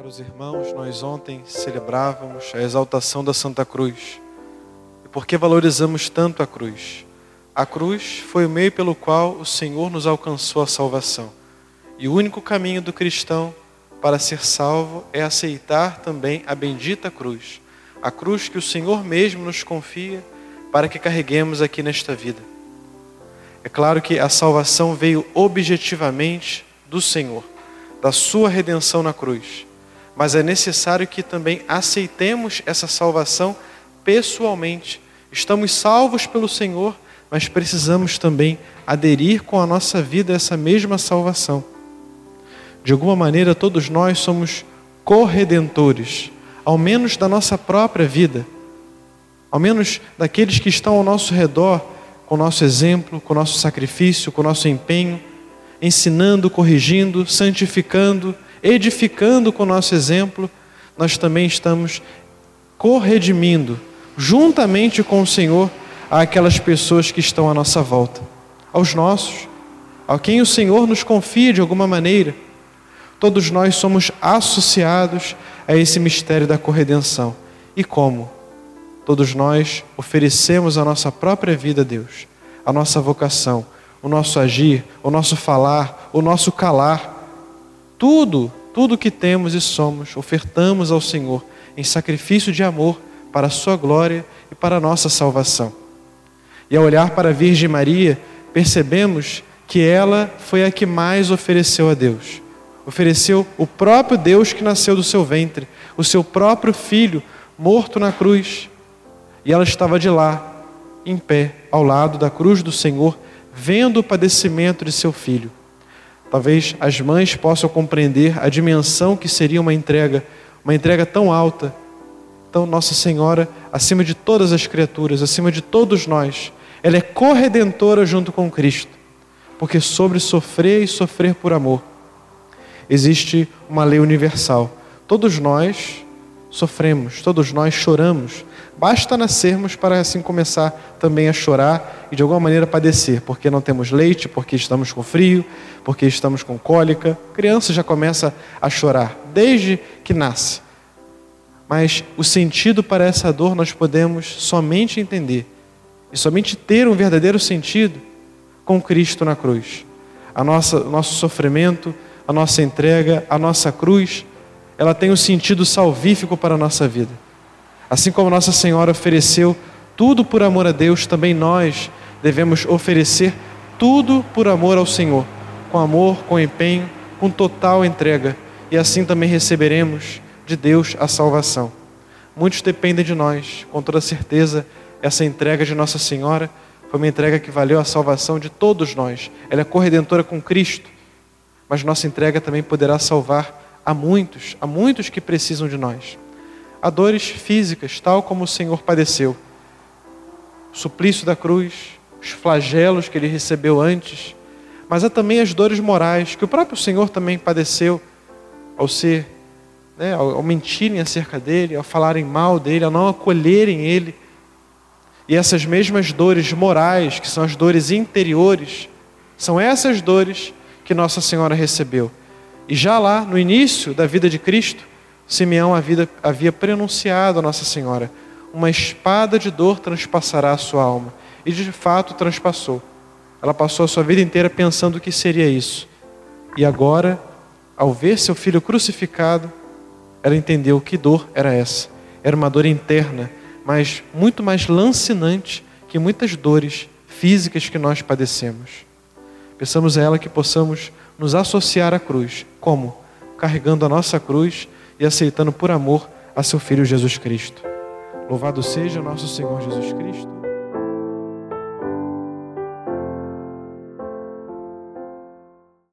Caros irmãos, nós ontem celebrávamos a exaltação da Santa Cruz. E por que valorizamos tanto a cruz? A cruz foi o meio pelo qual o Senhor nos alcançou a salvação. E o único caminho do cristão para ser salvo é aceitar também a bendita cruz, a cruz que o Senhor mesmo nos confia para que carreguemos aqui nesta vida. É claro que a salvação veio objetivamente do Senhor, da sua redenção na cruz. Mas é necessário que também aceitemos essa salvação pessoalmente. Estamos salvos pelo Senhor, mas precisamos também aderir com a nossa vida a essa mesma salvação. De alguma maneira, todos nós somos corredentores, ao menos da nossa própria vida, ao menos daqueles que estão ao nosso redor, com o nosso exemplo, com o nosso sacrifício, com o nosso empenho, ensinando, corrigindo, santificando, edificando com o nosso exemplo, nós também estamos corredimindo, juntamente com o Senhor, àquelas pessoas que estão à nossa volta, aos nossos, a quem o Senhor nos confia de alguma maneira. Todos nós somos associados a esse mistério da corredenção. E como? Todos nós oferecemos a nossa própria vida a Deus, a nossa vocação, o nosso agir, o nosso falar, o nosso calar. Tudo, tudo que temos e somos, ofertamos ao Senhor em sacrifício de amor para a Sua glória e para a nossa salvação. E ao olhar para a Virgem Maria, percebemos que ela foi a que mais ofereceu a Deus. Ofereceu o próprio Deus que nasceu do seu ventre, o seu próprio filho, morto na cruz, e ela estava de lá, em pé, ao lado da cruz do Senhor, vendo o padecimento de seu filho. Talvez as mães possam compreender a dimensão que seria uma entrega, uma entrega tão alta. Então, Nossa Senhora, acima de todas as criaturas, acima de todos nós, ela é corredentora junto com Cristo, porque sobre sofrer e sofrer por amor existe uma lei universal. Todos nós sofremos, todos nós choramos. Basta nascermos para assim começar também a chorar e de alguma maneira padecer, porque não temos leite, porque estamos com frio, porque estamos com cólica. A criança já começa a chorar desde que nasce. Mas o sentido para essa dor nós podemos somente entender e somente ter um verdadeiro sentido com Cristo na cruz. A nossa, o nosso sofrimento, a nossa entrega, a nossa cruz ela tem um sentido salvífico para a nossa vida. Assim como Nossa Senhora ofereceu tudo por amor a Deus, também nós devemos oferecer tudo por amor ao Senhor, com amor, com empenho, com total entrega, e assim também receberemos de Deus a salvação. Muitos dependem de nós, com toda certeza, essa entrega de Nossa Senhora foi uma entrega que valeu a salvação de todos nós. Ela é corredentora com Cristo, mas nossa entrega também poderá salvar a muitos, a muitos que precisam de nós. Há dores físicas, tal como o Senhor padeceu. O suplício da cruz, os flagelos que ele recebeu antes, mas há também as dores morais que o próprio Senhor também padeceu ao ser, né, ao mentirem acerca dele, ao falarem mal dele, ao não acolherem ele. E essas mesmas dores morais, que são as dores interiores, são essas dores que Nossa Senhora recebeu. E já lá, no início da vida de Cristo, Simeão havia, prenunciado a Nossa Senhora: uma espada de dor transpassará a sua alma. E de fato transpassou. Ela passou a sua vida inteira pensando o que seria isso. E agora, ao ver seu filho crucificado, ela entendeu que dor era essa. Era uma dor interna, mas muito mais lancinante que muitas dores físicas que nós padecemos. Pensamos a ela que possamos nos associar à cruz. Como? Carregando a nossa cruz e aceitando por amor a seu Filho Jesus Cristo. Louvado seja nosso Senhor Jesus Cristo.